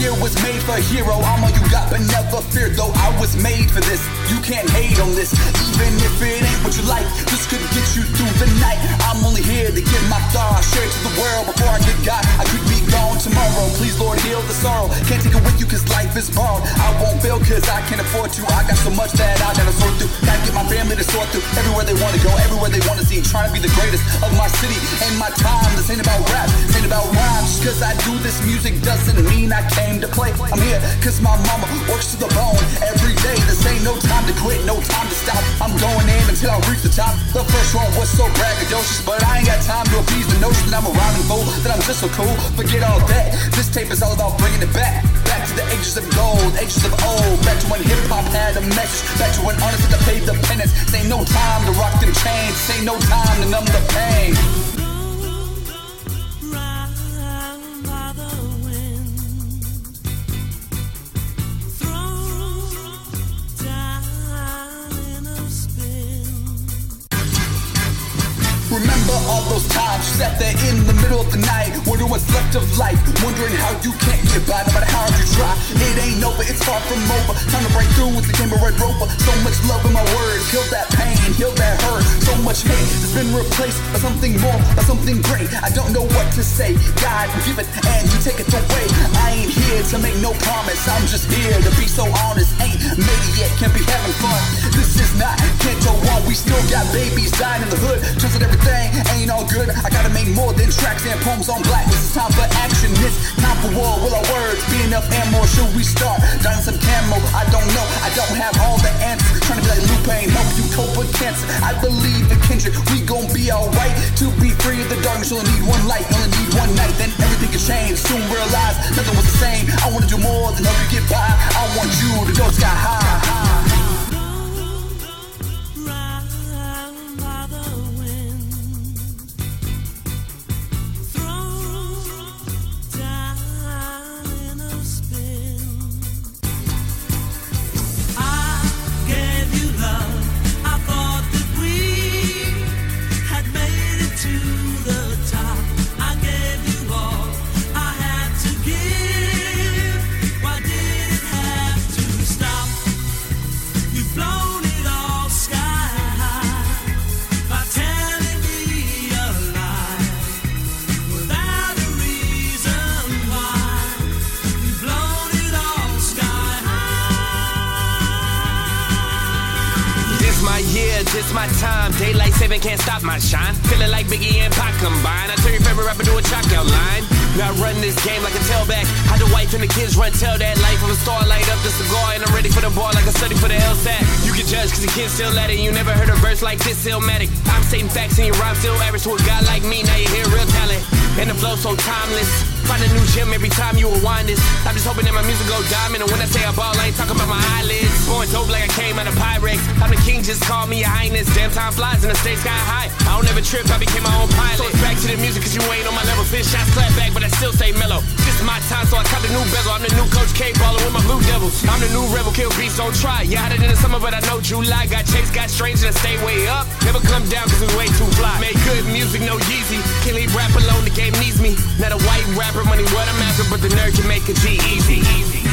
made for a hero. I'm all you got, but never fear. Though I was made for this, you can't hate on this. Even if it ain't what you like, this could get you through the night. I'm only here to give my thoughts, share it to the world before I get got. I could be gone tomorrow. Please, Lord, heal the sorrow. Can't take it with you cause life is borrowed. I won't fail cause I can't afford to. I got so much that I gotta sort through. Gotta get my family to sort through. Everywhere they wanna go, everywhere they wanna see. Trying to be the greatest of my city and my time. Ain't about rap, this ain't about rhymes. Cause I do this music doesn't mean I came to play. I'm here cause my mama works to the bone every day. This ain't no time to quit, no time to stop. I'm going in until I reach the top. The first one was so braggadocious, but I ain't got time to appease the notion that I'm a rhyming fool, that I'm just so cool. Forget all that. This tape is all about bringing it back. Back to the ages of gold, ages of old. Back to when hip hop had a message. Back to when artists had to pay the penance. This ain't no time to rock them chains. This ain't no time to numb the Remember all those times you sat there in the middle of the night, wondering what's left of life, wondering how you can't get by no matter how hard you try. It ain't over, it's far from over. Time to break through with the game of Red Rover. So much love in my words, heal that pain, heal that hurt. So much hate has been replaced by something more, by something great. I don't know what to say. God, give it and you take it away. I ain't here to make no promise. I'm just here to be so honest. Ain't made yet, can't be having fun. This is not Kento One. We still got babies dying in the hood. Just good. I gotta make more than tracks and poems on black. This is time for action. It's time for war. Will our words be enough ammo? Should we start dying some camo? I don't know. I don't have all the answers. Trying to be like Lupe and help you cope with cancer. I believe in Kendrick. We gon' be alright. To be free of the darkness, only need one light. Only need one night. Then everything can change. Soon realize nothing was the same. I wanna do more than help you get by. I This my year, this my time. Daylight saving can't stop my shine. Feeling like Biggie and Pac combined. I turn your favorite rapper to a checkout line. Now I run this game like a tailback. How the wife and the kids run tell that life of a star light up the cigar and I'm ready for the ball like I study for the LSAT. You can judge cause the kids still at it. You never heard a verse like this, Illmatic. I'm stating facts and your rhyme still average to a guy like me. Now you hear real talent. And the flow so timeless. Find a new gym every time you rewind this. I'm just hoping that my music go diamond. And when I say I ball, I ain't talking about my eyelids. Going dope like I came out of Pyrex. I'm the king, just call me your highness. Damn time flies in the state sky high. I don't ever trip, I became my own pilot. So it's back to the music cause you ain't on my level. Fish shots clap back, but I still stay mellow. This is my time, so I cut the new bezel. I'm the new coach K baller with my blue devils. I'm the new rebel, kill beats, don't try. Yeah, hotter than the summer, but I know July. Got chased, got strange, and I stay way up. Never come down cause we way too fly. Make good music, no Yeezy. Can't leave rap alone, the game needs me. Not a white rapper, money what I'm after, but the nerd can make a G easy. easy.